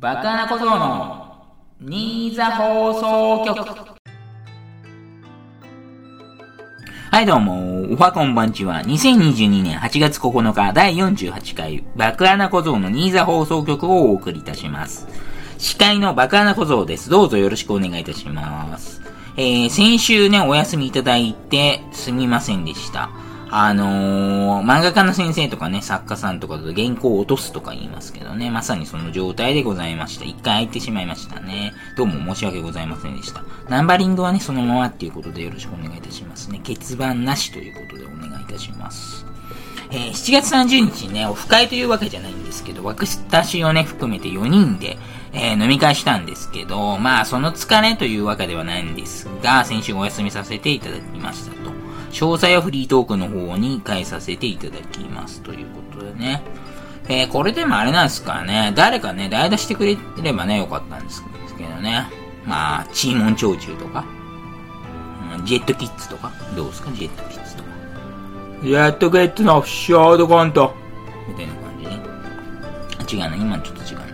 バカな小僧の新座放送局はいどうも、おはこんばんちは、2022年8月9日第48回、バカな小僧の新座放送局をお送りいたします。司会のバカな小僧です。どうぞよろしくお願いいたします。えー、先週ね、お休みいただいて、すみませんでした。あのー、漫画家の先生とかね、作家さんとかと原稿を落とすとか言いますけどね、まさにその状態でございました。一回空いてしまいましたね。どうも申し訳ございませんでした。ナンバリングはね、そのままっていうことでよろしくお願いいたしますね。欠番なしということでお願いいたします。えー7月30日ね、オフ会というわけじゃないんですけど、私をね、含めて4人で、えー飲み会したんですけど、まあ、その疲れというわけではないんですが、先週お休みさせていただきました。詳細はフリートークの方に変えさせていただきますということでね。えーこれでもあれなんですからね、誰かね、代打してくれればね、よかったんですけどね。まあ、チーモン長中とか、うんジェットキッズとか、どうですか、ジェットキッズとか。ジェットキッズのショートコント。みたいな感じね。違うな、今のちょっと違うな。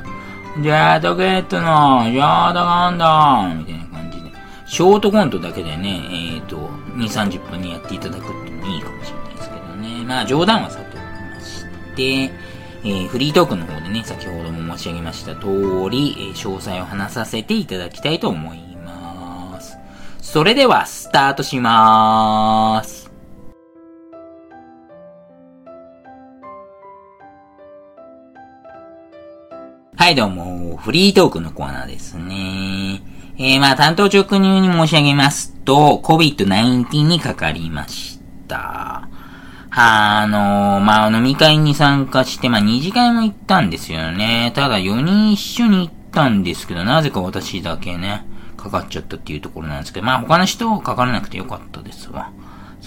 ジェットキッズのショートコントみたいな感じで。ショートコントだけでね、えっ、と、2、30分にやっていただくっていうのもいいかもしれないですけどね。まあ、冗談はさておきまして、えーフリートークの方でね、先ほども申し上げました通り、えー詳細を話させていただきたいと思います。それでは、スタートしまーす。はい、どうも、フリートークのコーナーですね。えー、まあ、担当直入に申し上げますと、COVID-19 にかかりました。あのまあ、飲み会に参加して、まあ、二次会も行ったんですよね。ただ、4人一緒に行ったんですけど、なぜか私だけね、かかっちゃったっていうところなんですけど、まあ、他の人はかからなくてよかったですわ。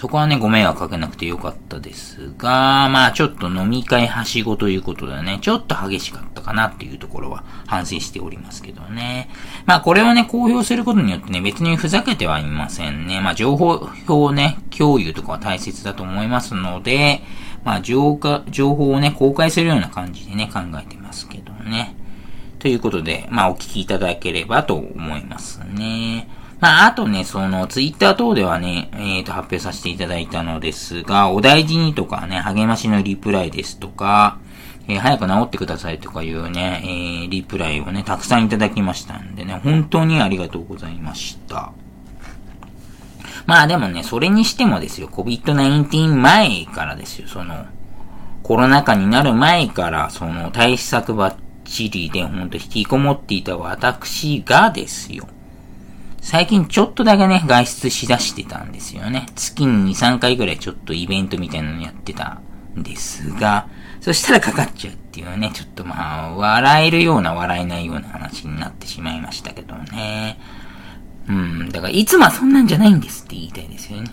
そこはね、ご迷惑かけなくてよかったですが、まあちょっと飲み会はしごということでね、ちょっと激しかったかなっていうところは反省しておりますけどね。まあこれをね、公表することによってね、別にふざけてはいませんね。まあ情報表ね、共有とかは大切だと思いますので、まあ情報情報をね、公開するような感じでね、考えてますけどね。ということで、まあお聞きいただければと思いますね。まあ、あとね、その、ツイッター等ではね、えっ、と、発表させていただいたのですが、お大事にとかね、励ましのリプライですとか、えー早く治ってくださいとかいうね、えーリプライをね、たくさんいただきましたんでね、本当にありがとうございました。まあでもね、それにしてもですよ、COVID-19 前からですよ、その、コロナ禍になる前から、その、対策ばっちりで、ほんと引きこもっていた私がですよ、最近ちょっとだけね、外出しだしてたんですよね。月に2、3回ぐらいちょっとイベントみたいなのやってたんですが、そしたらかかっちゃうっていうね、ちょっとまあ、笑えるような笑えないような話になってしまいましたけどね。うん、だからいつもはそんなんじゃないんですって言いたいですよね。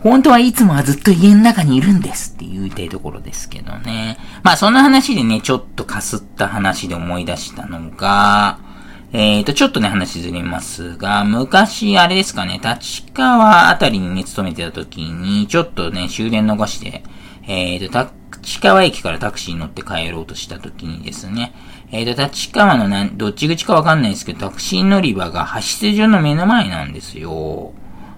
本当はいつもはずっと家の中にいるんですって言いたいところですけどね。まあそんな話でね、ちょっとかすった話で思い出したのが、えーと、ちょっとね、話ずれますが、昔、あれですかね、立川あたりにね、勤めてた時に、ちょっとね、終電逃して、えーと、立川駅からタクシーに乗って帰ろうとした時にですね、えーと、立川のなん、どっち口かわかんないですけど、タクシー乗り場が派出所の目の前なんですよ。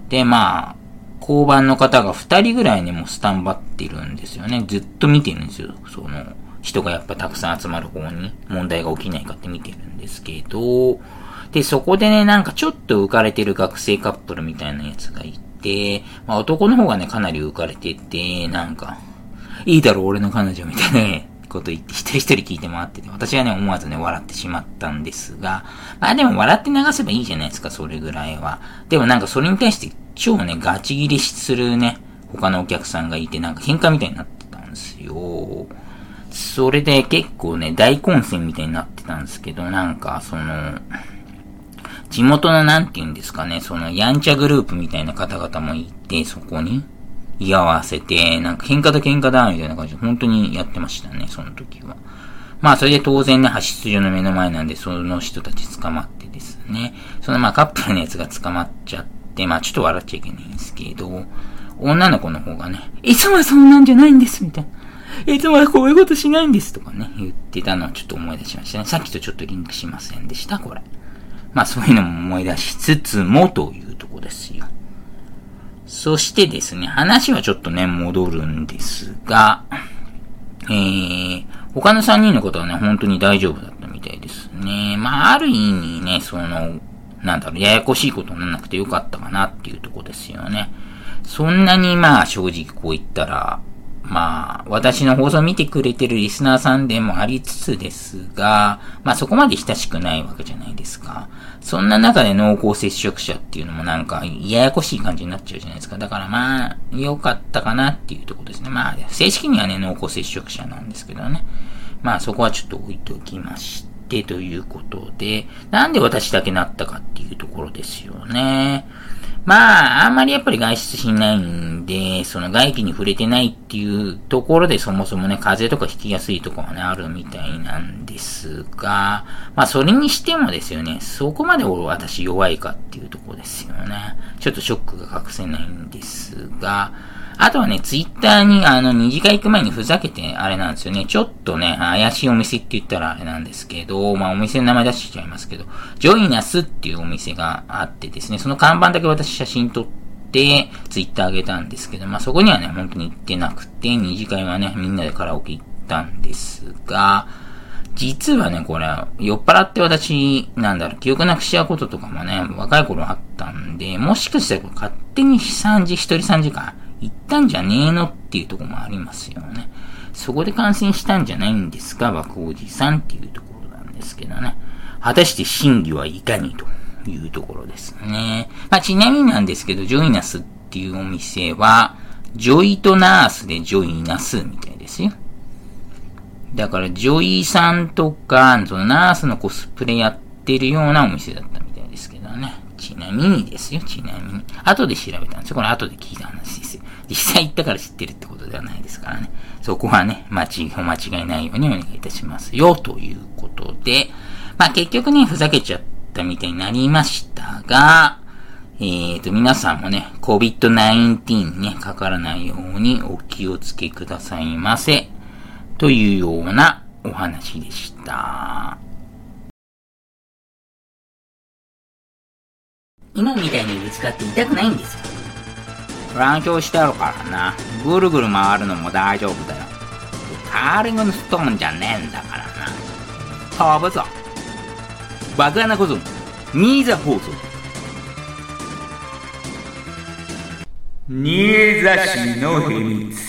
で、まあ、交番の方が二人ぐらいね、もうスタンバってるんですよね。ずっと見てるんですよ。その、人がやっぱたくさん集まる方に問題が起きないかって見てるんですけど、で、そこでね、なんかちょっと浮かれてる学生カップルみたいなやつがいて、まあ男の方がね、かなり浮かれてて、なんか、いいだろ、俺の彼女みたいな、こと言って一人一人聞いて回ってて、私はね、思わずね、笑ってしまったんですが、まあでも笑って流せばいいじゃないですか、それぐらいは。でもなんかそれに対して超ね、ガチ切れするね、他のお客さんがいて、なんか喧嘩みたいになってたんですよ。それで結構ね、大混戦みたいになってたんですけど、なんか、その、地元のなんて言うんですかね、その、やんちゃグループみたいな方々もいて、そこに、居合わせて、なんか喧嘩だ喧嘩だ、みたいな感じで、本当にやってましたね、その時は。まあ、それで当然ね、派出所の目の前なんで、その人たち捕まってですね、そのまあ、カップルのやつが捕まっちゃって、まあ、ちょっと笑っちゃいけないんですけど、女の子の方がね、いつもそんなんじゃないんです、みたいな。いつもこういうことしないんですとかね、言ってたのをちょっと思い出しましたね。さっきとちょっとリンクしませんでした、これ。まあそういうのも思い出しつつもというとこですよ。そしてですね、話はちょっとね、戻るんですが、えー、他の3人のことはね、本当に大丈夫だったみたいですね。まあ、ある意味ね、その、なんだろう、ややこしいことにならなくてよかったかなっていうとこですよね。そんなにまあ、正直こう言ったら、まあ、私の放送を見てくれてるリスナーさんでもありつつですが、まあそこまで親しくないわけじゃないですか。そんな中で濃厚接触者っていうのもなんか、ややこしい感じになっちゃうじゃないですか。だからまあ、良かったかなっていうとこですね。まあ、正式にはね、濃厚接触者なんですけどね。まあそこはちょっと置いておきまして、ということで、なんで私だけなったかっていうところですよね。まあ、あんまりやっぱり外出しないんで、その外気に触れてないっていうところでそもそもね、風邪とか引きやすいところがね、あるみたいなんですが、まあそれにしてもですよね、そこまで私弱いかっていうところですよね。ちょっとショックが隠せないんですが、あとはね、ツイッターに、あの、二次会行く前にふざけて、あれなんですよね。ちょっとね、怪しいお店って言ったらあれなんですけど、まあ、お店の名前出しちゃいますけど、ジョイナスっていうお店があってですね、その看板だけ私写真撮って、ツイッター上げたんですけど、まあ、そこにはね、本当に行ってなくて、二次会はね、みんなでカラオケ行ったんですが、実はね、これ、酔っ払って私、なんだろう、記憶なくしちゃうこととかもね、若い頃あったんで、もしかしたら勝手に3時、1人3時間、行ったんじゃねえのっていうとこもありますよね。そこで感染したんじゃないんですか、爆おじさんっていうところなんですけどね。果たして真偽はいかにというところですね。まあ、ちなみになんですけど、ジョイナスっていうお店は、ジョイとナースでジョイナスみたいですよ。だから、ジョイさんとか、そのナースのコスプレやってるようなお店だったみたいですけどね。ちなみにですよ、ちなみに。後で調べたんですよ。これ後で聞いた話ですよ。実際行ったから知ってるってことではないですからね。そこはね、間違お間違いないようにお願いいたしますよ、ということで。まあ結局ね、ふざけちゃったみたいになりましたが、えーと、皆さんもね、COVID-19 ね、かからないようにお気をつけくださいませ。というようなお話でした。今みたいにぶつかって痛くないんですよ。乱調してあるからな。ぐるぐる回るのも大丈夫だよ。カーリングのストーンじゃねえんだからな。飛ぶぞ。爆穴小僧、ニーザ放送。ニーザ氏の秘密。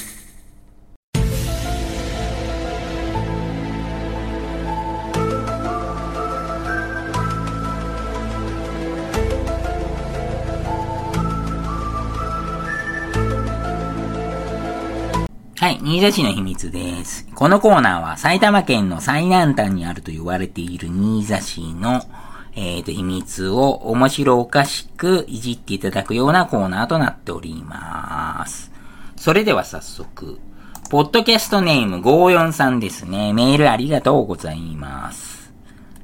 はい、新座市の秘密です。このコーナーは埼玉県の最南端にあると言われている新座市の、えっ、ー、と、秘密を面白おかしくいじっていただくようなコーナーとなっております。それでは早速、ポッドキャストネーム54さんですね。メールありがとうございます。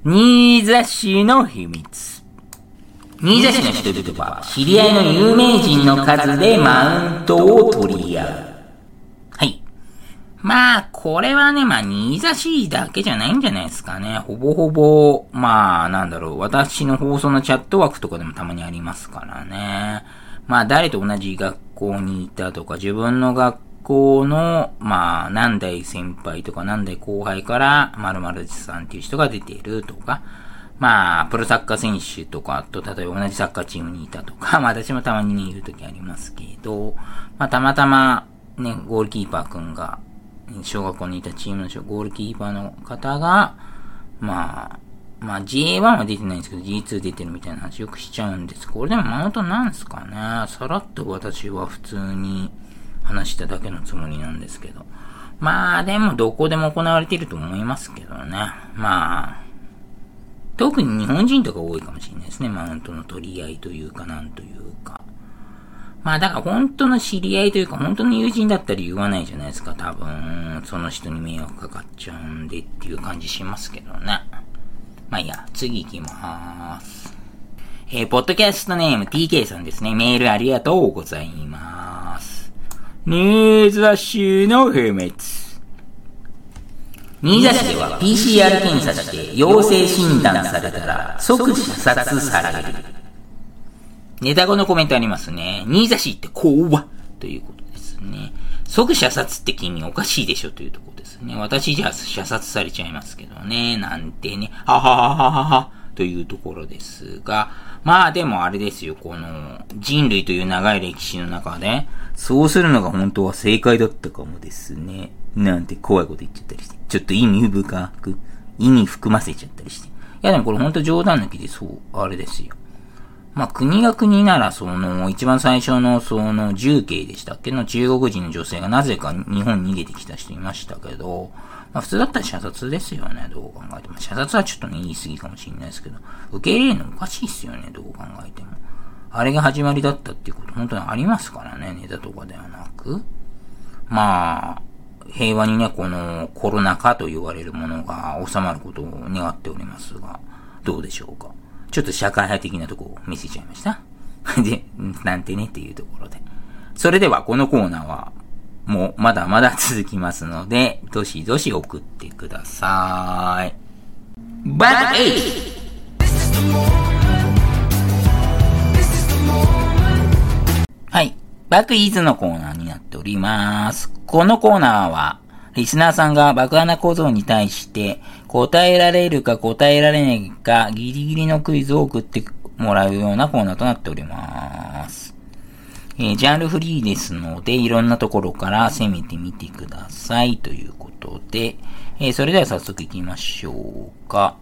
新座市の秘密。新座市の人々は、知り合いの有名人の数でマウントを取り合う。まあ、これはね、まあ、新座市だけじゃないんじゃないですかね。ほぼほぼ、まあ、なんだろう、私の放送のチャット枠とかでもたまにありますからね。まあ、誰と同じ学校にいたとか、自分の学校の、まあ、何代先輩とか何代後輩から、〇〇さんっていう人が出ているとか、まあ、プロサッカー選手とかと、例えば同じサッカーチームにいたとか、まあ私もたまにね、いる時ありますけど、まあたまたま、ね、ゴールキーパーくんが、小学校にいたチームのゴールキーパーの方が、まあ、まあ J1 は出てないんですけど G2 出てるみたいな話よくしちゃうんですこれでもマウントなんすかねさらっと私は普通に話しただけのつもりなんですけど。まあでもどこでも行われてると思いますけどね。まあ、特に日本人とか多いかもしれないですね。マウントの取り合いというかなんというか。まあだから本当の知り合いというか本当の友人だったら言わないじゃないですか。多分、その人に迷惑かかっちゃうんでっていう感じしますけどね。まあいいや、次行きまーす。えー、ポッドキャストネーム TK さんですね。メールありがとうございます。ニーザ氏の秘密。新座市では PCR 検査して陽性診断されたら即射殺される。ネタ後のコメントありますね。新座市って怖ということですね。即射殺って君おかしいでしょ？というところですね。私じゃ射殺されちゃいますけどね。なんてね。はははははは。というところですが、まあでもあれですよ、この人類という長い歴史の中で、そうするのが本当は正解だったかもですね。なんて怖いこと言っちゃったりして。ちょっと意味深く、意味含ませちゃったりして。いやでもこれ本当冗談抜きでそう、あれですよ。まあ、国が国なら、その、一番最初の、その、重慶でしたっけ？の中国人の女性がなぜか日本に逃げてきた人いましたけど、まあ、普通だったら射殺ですよね、どう考えても。射殺はちょっとね、言い過ぎかもしれないですけど、受け入れるのおかしいっすよね、どう考えても。あれが始まりだったっていうこと、本当にありますからね、ネタとかではなく。まあ、平和にね、このコロナ禍と言われるものが収まることを願っておりますが、どうでしょうか？ちょっと社会派的なとこを見せちゃいました。で、なんてねっていうところで。それではこのコーナーは、もうまだまだ続きますので、どしどし送ってください。バッエイはい。バックイズのコーナーになっております。このコーナーは、リスナーさんが爆穴小僧に対して答えられるか答えられないかギリギリのクイズを送ってもらうようなコーナーとなっております。えー、ジャンルフリーですので、いろんなところから攻めてみてくださいということで、えー、それでは早速行きましょうか。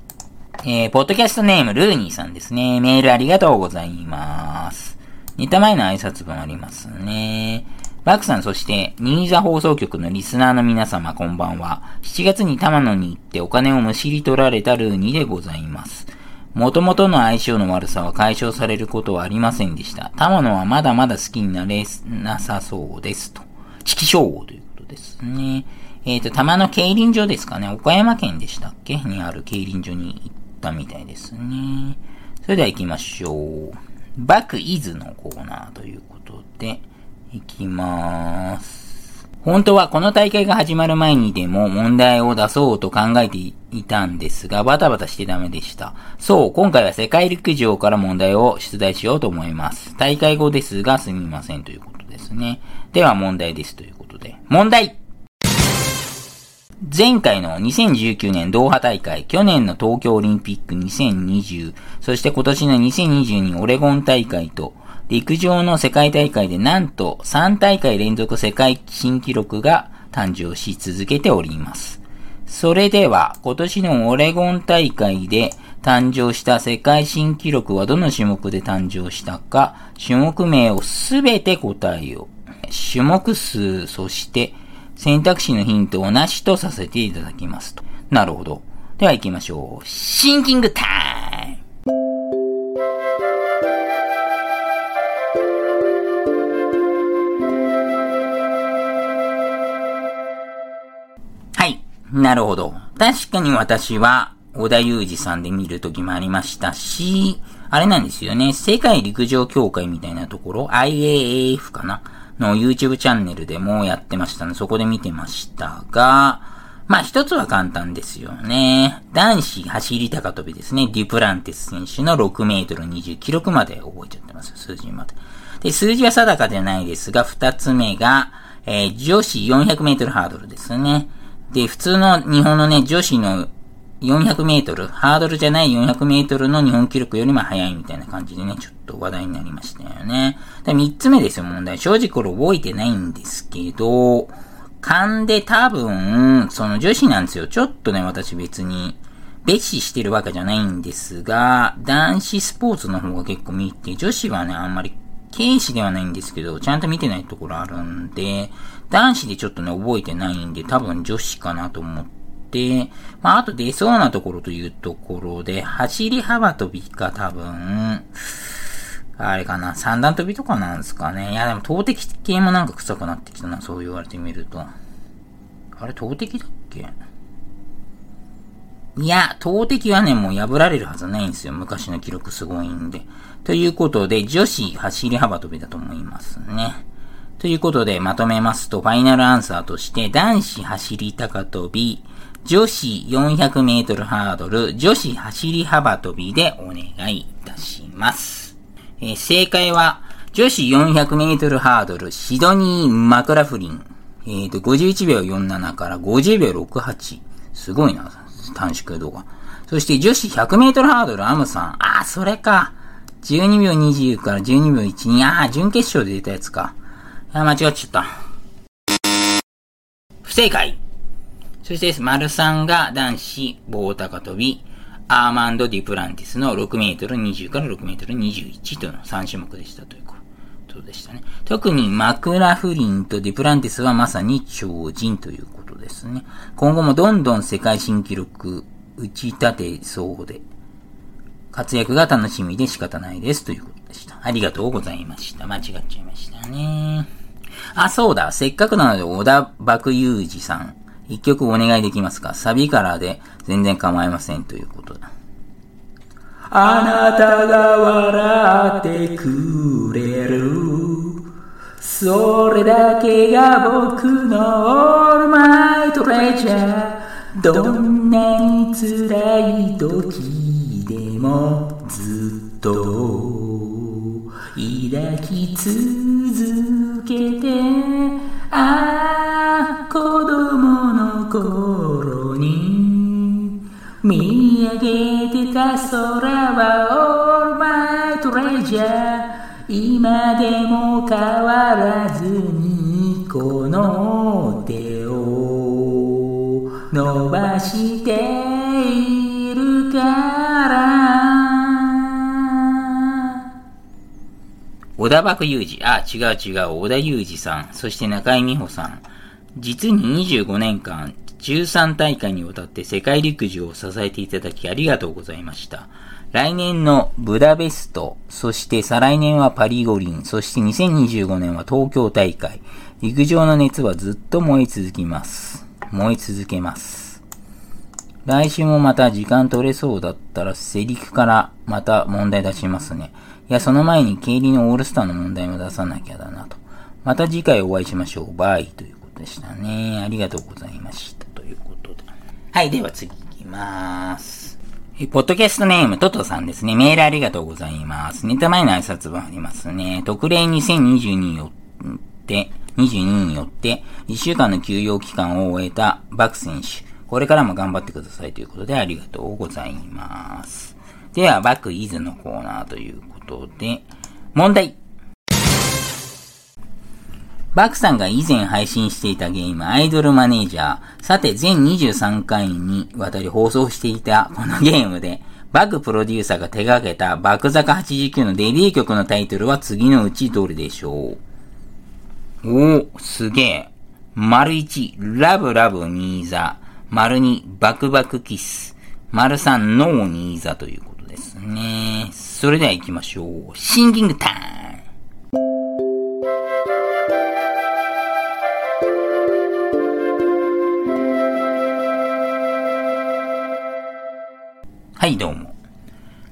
えー、ポッドキャストネームルーニーさんですね。メールありがとうございます。似た前の挨拶文ありますね。バクさん、そして、新座放送局のリスナーの皆様、こんばんは。7月に玉野に行ってお金をむしり取られたルーニーでございます。元々の相性の悪さは解消されることはありませんでした。玉野はまだまだ好きになれなさそうですと。チキショウということですね。えっ、ー、と、玉野競輪場ですかね。岡山県でしたっけ？にある競輪場に行ったみたいですね。それでは行きましょう。バクイズのコーナーということで、いきまーす。本当はこの大会が始まる前にでも問題を出そうと考えていたんですが、バタバタしてダメでした。そう、今回は世界陸上から問題を出題しようと思います。大会後ですがすみませんということですね。では問題ですということで。問題前回の2019年ドーハ大会、去年の東京オリンピック2020、そして今年の2022オレゴン大会と、陸上の世界大会でなんと3大会連続世界新記録が誕生し続けております。それでは、今年のオレゴン大会で誕生した世界新記録はどの種目で誕生したか、種目名をすべて答えよう。種目数、そして選択肢のヒントをなしとさせていただきますと。なるほど。では行きましょう。シンキングタイムなるほど。確かに私は、小田裕二さんで見るときもありましたし、あれなんですよね。世界陸上協会みたいなところ、IAAF かな？の YouTube チャンネルでもやってましたのね。そこで見てましたが、まあ一つは簡単ですよね。男子走り高跳びですね。デュプランテス選手の6メートル20記録まで覚えちゃってます。数字まで。で、数字は定かじゃないですが、二つ目が、えー、女子400メートルハードルですね。で、普通の日本のね、女子の400メートル、ハードルじゃない400メートルの日本記録よりも速いみたいな感じでね、ちょっと話題になりましたよね。で、3つ目ですよ、問題。正直これ覚えてないんですけど、勘で多分、その女子なんですよ。ちょっとね、私別に、別視してるわけじゃないんですが、男子スポーツの方が結構見て、女子はね、あんまり軽視ではないんですけど、ちゃんと見てないところあるんで、男子でちょっとね、覚えてないんで、多分女子かなと思って、まあ、あと出そうなところというところで、走り幅跳びか多分、あれかな、三段跳びとかなんですかね。いや、でも投擲系もなんか臭くなってきたな、そう言われてみると。あれ、投擲だっけ？いや、投擲はね、もう破られるはずないんですよ。昔の記録すごいんで。ということで、女子走り幅跳びだと思いますね。ということで、まとめますと、ファイナルアンサーとして、男子走り高跳び、女子400メートルハードル、女子走り幅跳びでお願いいたします。えー、正解は、女子400メートルハードル、シドニー・マクラフリン。えっ、ー、と、51秒47から50秒68。すごいな、短縮動画。そして女子100メートルハードル、アムさん。あー、それか。12秒20から12秒12。あー、準決勝で出たやつか。あ、間違っちゃった。不正解。そして、丸さんが男子棒高跳び、アーマンド・ディプランティスの6メートル20から6メートル21との3種目でしたということでしたね。特にマクラフリンとディプランティスはまさに超人ということですね。今後もどんどん世界新記録打ち立てそうで、活躍が楽しみで仕方ないですということでした。ありがとうございました。間違っちゃいましたね。あ、そうだ。せっかくなので、小田爆雄二さん。一曲お願いできますか？サビからで全然構いませんということだ。あなたが笑ってくれる。それだけが僕のオールマイトレジャー。どんなに辛い時でもずっと抱き続けてああ子供の頃に見上げてた空はオールマイトレジャー。今でも変わらずにこの手を伸ばして小田爆裕二、あ、違う違う、小田裕二さん、そして中井美穂さん。実に25年間、13大会にわたって世界陸上を支えていただきありがとうございました。来年のブダベスト、そして再来年はパリ五輪、そして2025年は東京大会。陸上の熱はずっと燃え続きます。燃え続けます。来週もまた時間取れそうだったらセリフからまた問題出しますね。いや、その前に経理のオールスターの問題も出さなきゃだなと。また次回お会いしましょう。バイということでしたね。ありがとうございました。ということで。はい、では次行きまーす。ポッドキャストネーム、トトさんですね。メールありがとうございます。ネタ前の挨拶文ありますね。特例2022によって、22によって、1週間の休養期間を終えたバク選手。これからも頑張ってくださいということでありがとうございます。では、バックイズのコーナーということで、問題バクさんが以前配信していたゲーム、アイドルマネージャー。さて、全23回にわたり放送していたこのゲームで、バグプロデューサーが手掛けたバク坂89のデビュー曲のタイトルは次のうちどれでしょう？おお、すげえ。丸1、ラブラブニーザ。丸2、バクバクキス。丸3、ノーニーザということね。それでは行きましょう。シンキングタイムはい、どうも。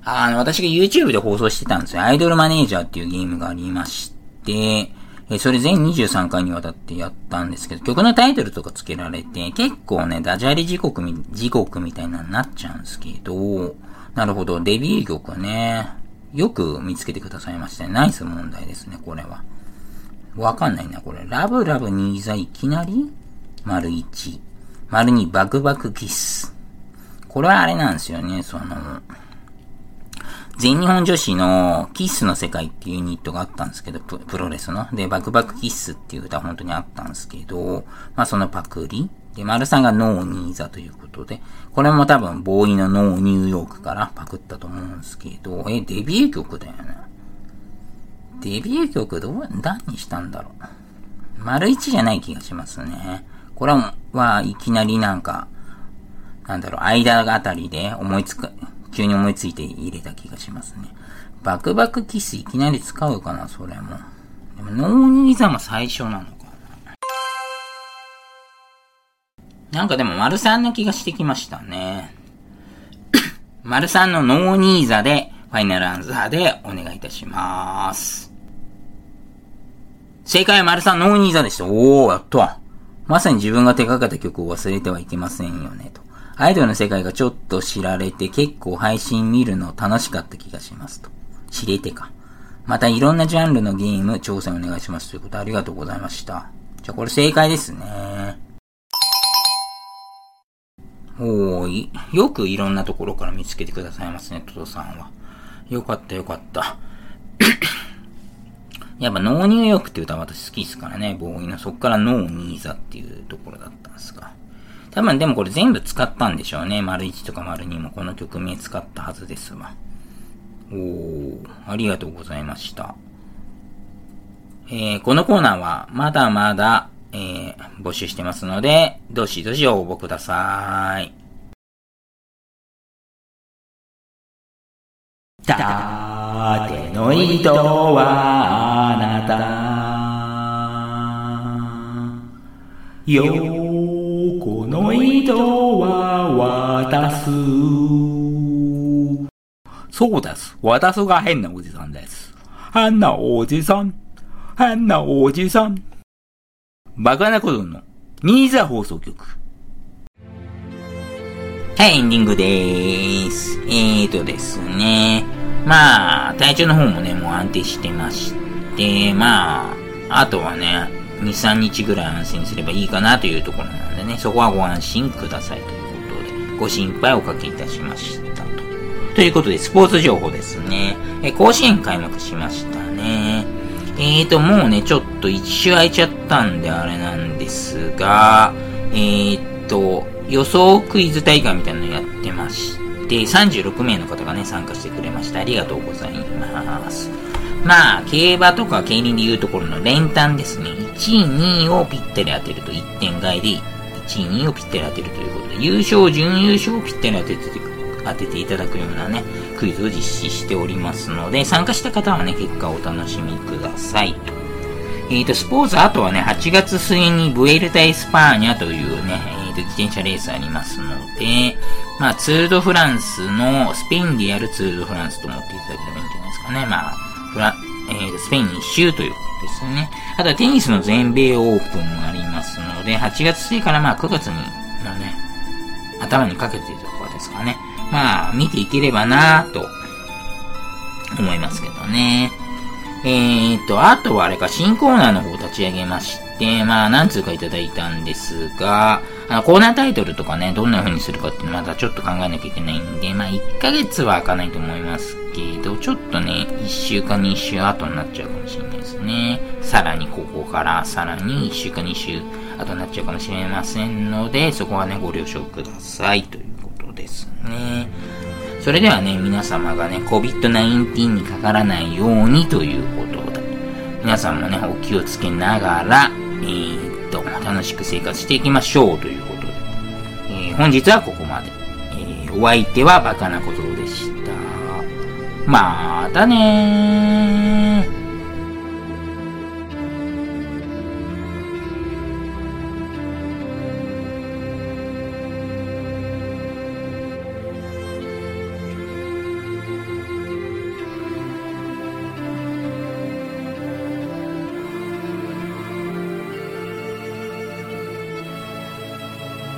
あの、私が YouTube で放送してたんですよ。アイドルマネージャーっていうゲームがありまして、えそれ全23回にわたってやったんですけど、曲のタイトルとか付けられて、結構ね、ダジャレ時刻み、時刻みたいなになっちゃうんですけど、なるほど、デビュー曲ね。よく見つけてくださいましたね。ナイス問題ですね、これは。わかんないな、これ。ラブラブニーザいきなり丸1。丸2バクバクキス。これはあれなんですよね、その、全日本女子のキッスの世界っていうユニットがあったんですけど、プロレスの。で、バクバクキッスっていう歌本当にあったんですけど、まあそのパクリ。で、丸さんがノーニーザということで、これも多分ボーイのノーニューヨークからパクったと思うんですけど、え、デビュー曲だよね。デビュー曲どう、何にしたんだろう。丸一じゃない気がしますね。これはいきなりなんか、なんだろう、間あたりで思いつく、急に思いついて入れた気がしますね。バクバクキスいきなり使うかな、それも。でも、ノーニーザも最初なのなんかでも丸三の気がしてきましたね。丸三のノーニーザで、ファイナルアンサーでお願いいたします。正解は丸三ノーニーザでした。おー、やった。まさに自分が手掛けた曲を忘れてはいけませんよね、と。アイドルの世界がちょっと知られて結構配信見るの楽しかった気がしますと。知れてか。またいろんなジャンルのゲーム挑戦お願いしますということありがとうございました。じゃあこれ正解ですね。おーい。よくいろんなところから見つけてくださいますね、トトさんは。よかったよかった。やっぱ脳入浴って歌は私好きですからね、ボーイの。そっから脳ニーザっていうところだったんですが。多分でもこれ全部使ったんでしょうね。丸1とか丸2もこの曲名使ったはずですわ。おー、ありがとうございました。えー、このコーナーはまだまだ、えー、募集してますので、どしどし応募ください。縦の糸はあなた。横の糸は渡す。そうです。私が変なおじさんです。変なおじさん。変なおじさん。バカなことの、ニーザ放送局。はい、エンディングでーす。えーとですね。まあ、体調の方もね、もう安定してまして、まあ、あとはね、2、3日ぐらい安心すればいいかなというところなんでね、そこはご安心くださいということで、ご心配おかけいたしましたと。ということで、スポーツ情報ですね。え、甲子園開幕しましたね。えーと、もうね、ちょっと一周空いちゃったんであれなんですが、えーと、予想クイズ大会みたいなのやってまして、36名の方がね、参加してくれました。ありがとうございます。まあ、競馬とか競輪でいうところの連単ですね。1位、2位をぴったり当てると1点外で、1位、2位をぴったり当てるということで、優勝、準優勝をぴったり当てて当てていただくようなね、クイズを実施しておりますので、参加した方はね、結果をお楽しみください。えっ、ー、と、スポーツ、あとはね、8月末にブエルタ・エスパーニャというね、えっ、ー、と、自転車レースありますので、まあ、ツール・ド・フランスの、スペインでやるツール・ド・フランスと思っていただければいいんじゃないですかね。まあ、フラ、えー、スペイン一周ということですね。あとはテニスの全米オープンもありますので、8月末からまあ9月に、のね、頭にかけているところですかね。まあ、見ていければなぁと、思いますけどね。えーと、あとはあれか、新コーナーの方を立ち上げまして、まあ、何通かいただいたんですが、あの、コーナータイトルとかね、どんな風にするかっていうのまたちょっと考えなきゃいけないんで、まあ、1ヶ月は開かないと思いますけど、ちょっとね、1週か2週後になっちゃうかもしれないですね。さらにここからさらに1週か2週後になっちゃうかもしれませんので、そこはね、ご了承くださいというですね。それではね、皆様がね、COVID-19 にかからないようにということで、皆さんもね、お気をつけながら、えー、っと、楽しく生活していきましょうということで、えー、本日はここまで。えー、お相手はバカなことでした。またねー。